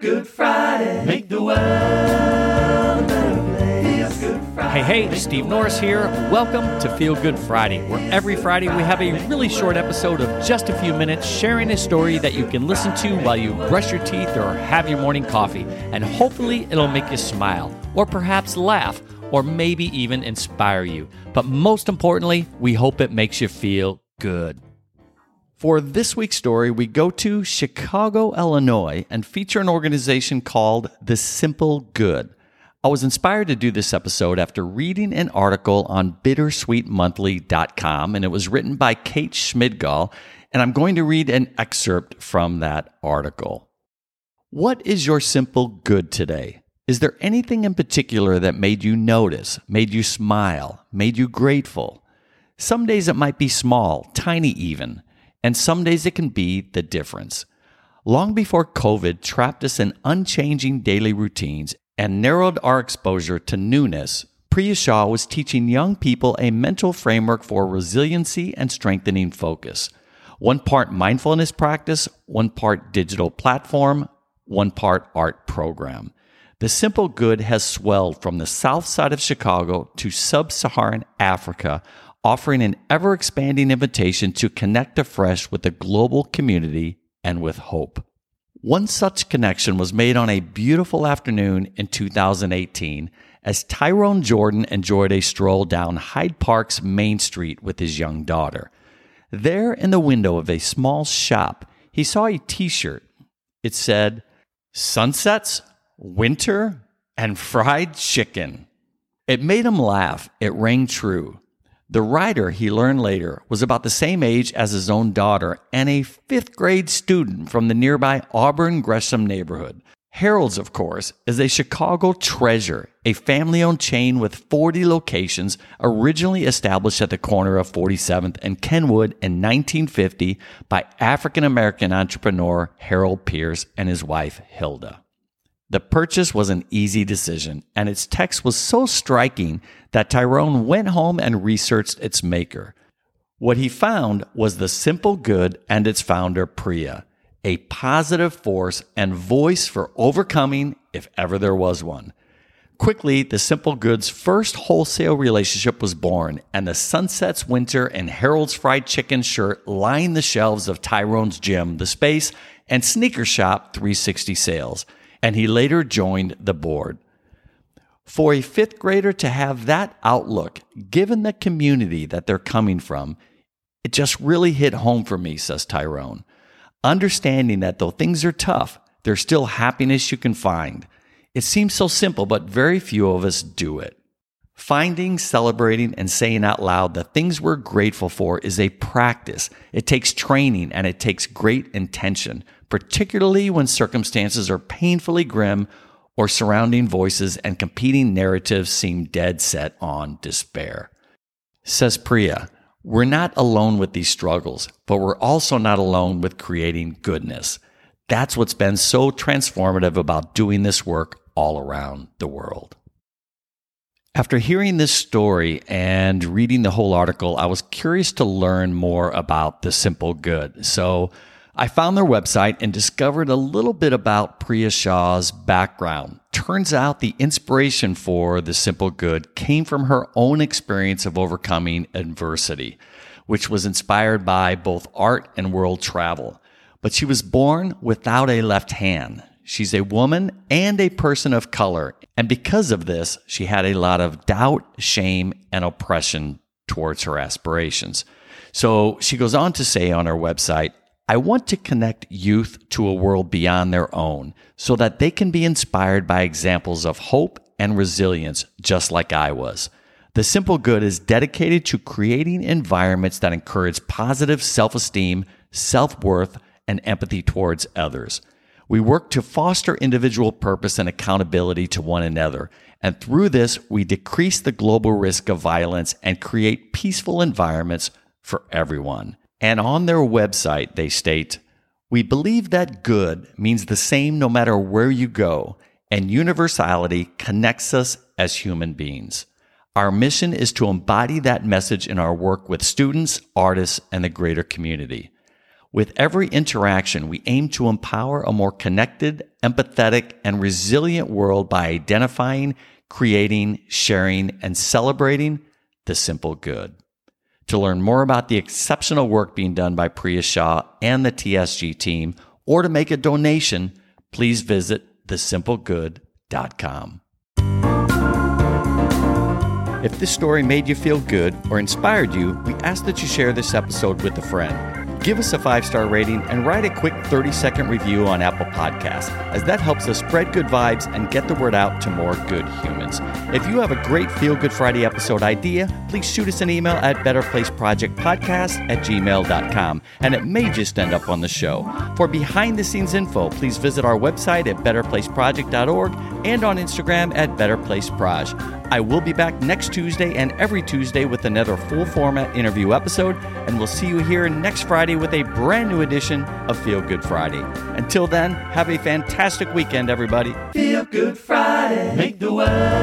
Good Friday. Make the world a better place. Feel Good Friday. Hey, hey, Steve Norris here. Welcome to Feel Good Friday, where every Friday we have a really short episode of just a few minutes sharing a story that you can listen to while you brush your teeth or have your morning coffee. And hopefully it'll make you smile, or perhaps laugh, or maybe even inspire you. But most importantly, we hope it makes you feel good. For this week's story, we go to Chicago, Illinois, and feature an organization called The Simple Good. I was inspired to do this episode after reading an article on bittersweetmonthly.com, and it was written by Kate Schmidgall, and I'm going to read an excerpt from that article. What is your simple good today? Is there anything in particular that made you notice, made you smile, made you grateful? Some days it might be small, tiny even and some days it can be the difference. Long before COVID trapped us in unchanging daily routines and narrowed our exposure to newness, Priya Shah was teaching young people a mental framework for resiliency and strengthening focus. One part mindfulness practice, one part digital platform, one part art program. The simple good has swelled from the south side of Chicago to sub Saharan Africa offering an ever expanding invitation to connect afresh with the global community and with hope. One such connection was made on a beautiful afternoon in 2018 as Tyrone Jordan enjoyed a stroll down Hyde Park's Main Street with his young daughter. There, in the window of a small shop, he saw a t shirt. It said, Sunsets, Winter, and Fried Chicken. It made him laugh. It rang true. The writer, he learned later, was about the same age as his own daughter and a fifth grade student from the nearby Auburn Gresham neighborhood. Harold's, of course, is a Chicago treasure, a family owned chain with 40 locations, originally established at the corner of 47th and Kenwood in 1950 by African American entrepreneur Harold Pierce and his wife Hilda. The purchase was an easy decision, and its text was so striking that Tyrone went home and researched its maker. What he found was the simple good and its founder, Priya, a positive force and voice for overcoming if ever there was one. Quickly, the Simple Goods' first wholesale relationship was born, and the Sunsets Winter and Harold's Fried Chicken shirt lined the shelves of Tyrone's Gym, The Space, and Sneaker Shop 360 sales and he later joined the board. For a fifth grader to have that outlook, given the community that they're coming from, it just really hit home for me, says Tyrone. Understanding that though things are tough, there's still happiness you can find. It seems so simple, but very few of us do it. Finding, celebrating, and saying out loud the things we're grateful for is a practice. It takes training and it takes great intention particularly when circumstances are painfully grim or surrounding voices and competing narratives seem dead set on despair. Says Priya, we're not alone with these struggles, but we're also not alone with creating goodness. That's what's been so transformative about doing this work all around the world. After hearing this story and reading the whole article, I was curious to learn more about the simple good. So I found their website and discovered a little bit about Priya Shah's background. Turns out the inspiration for The Simple Good came from her own experience of overcoming adversity, which was inspired by both art and world travel. But she was born without a left hand. She's a woman and a person of color. And because of this, she had a lot of doubt, shame, and oppression towards her aspirations. So she goes on to say on her website, I want to connect youth to a world beyond their own so that they can be inspired by examples of hope and resilience, just like I was. The Simple Good is dedicated to creating environments that encourage positive self esteem, self worth, and empathy towards others. We work to foster individual purpose and accountability to one another. And through this, we decrease the global risk of violence and create peaceful environments for everyone. And on their website, they state, We believe that good means the same no matter where you go, and universality connects us as human beings. Our mission is to embody that message in our work with students, artists, and the greater community. With every interaction, we aim to empower a more connected, empathetic, and resilient world by identifying, creating, sharing, and celebrating the simple good. To learn more about the exceptional work being done by Priya Shah and the TSG team, or to make a donation, please visit thesimplegood.com. If this story made you feel good or inspired you, we ask that you share this episode with a friend. Give us a five star rating and write a quick 30 second review on Apple Podcasts, as that helps us spread good vibes and get the word out to more good humans. If you have a great Feel Good Friday episode idea, please shoot us an email at betterplaceprojectpodcast at gmail.com, and it may just end up on the show. For behind the scenes info, please visit our website at betterplaceproject.org and on Instagram at betterplaceproj. I will be back next Tuesday and every Tuesday with another full format interview episode, and we'll see you here next Friday with a brand new edition of Feel Good Friday. Until then, have a fantastic weekend, everybody. Feel Good Friday. Make the world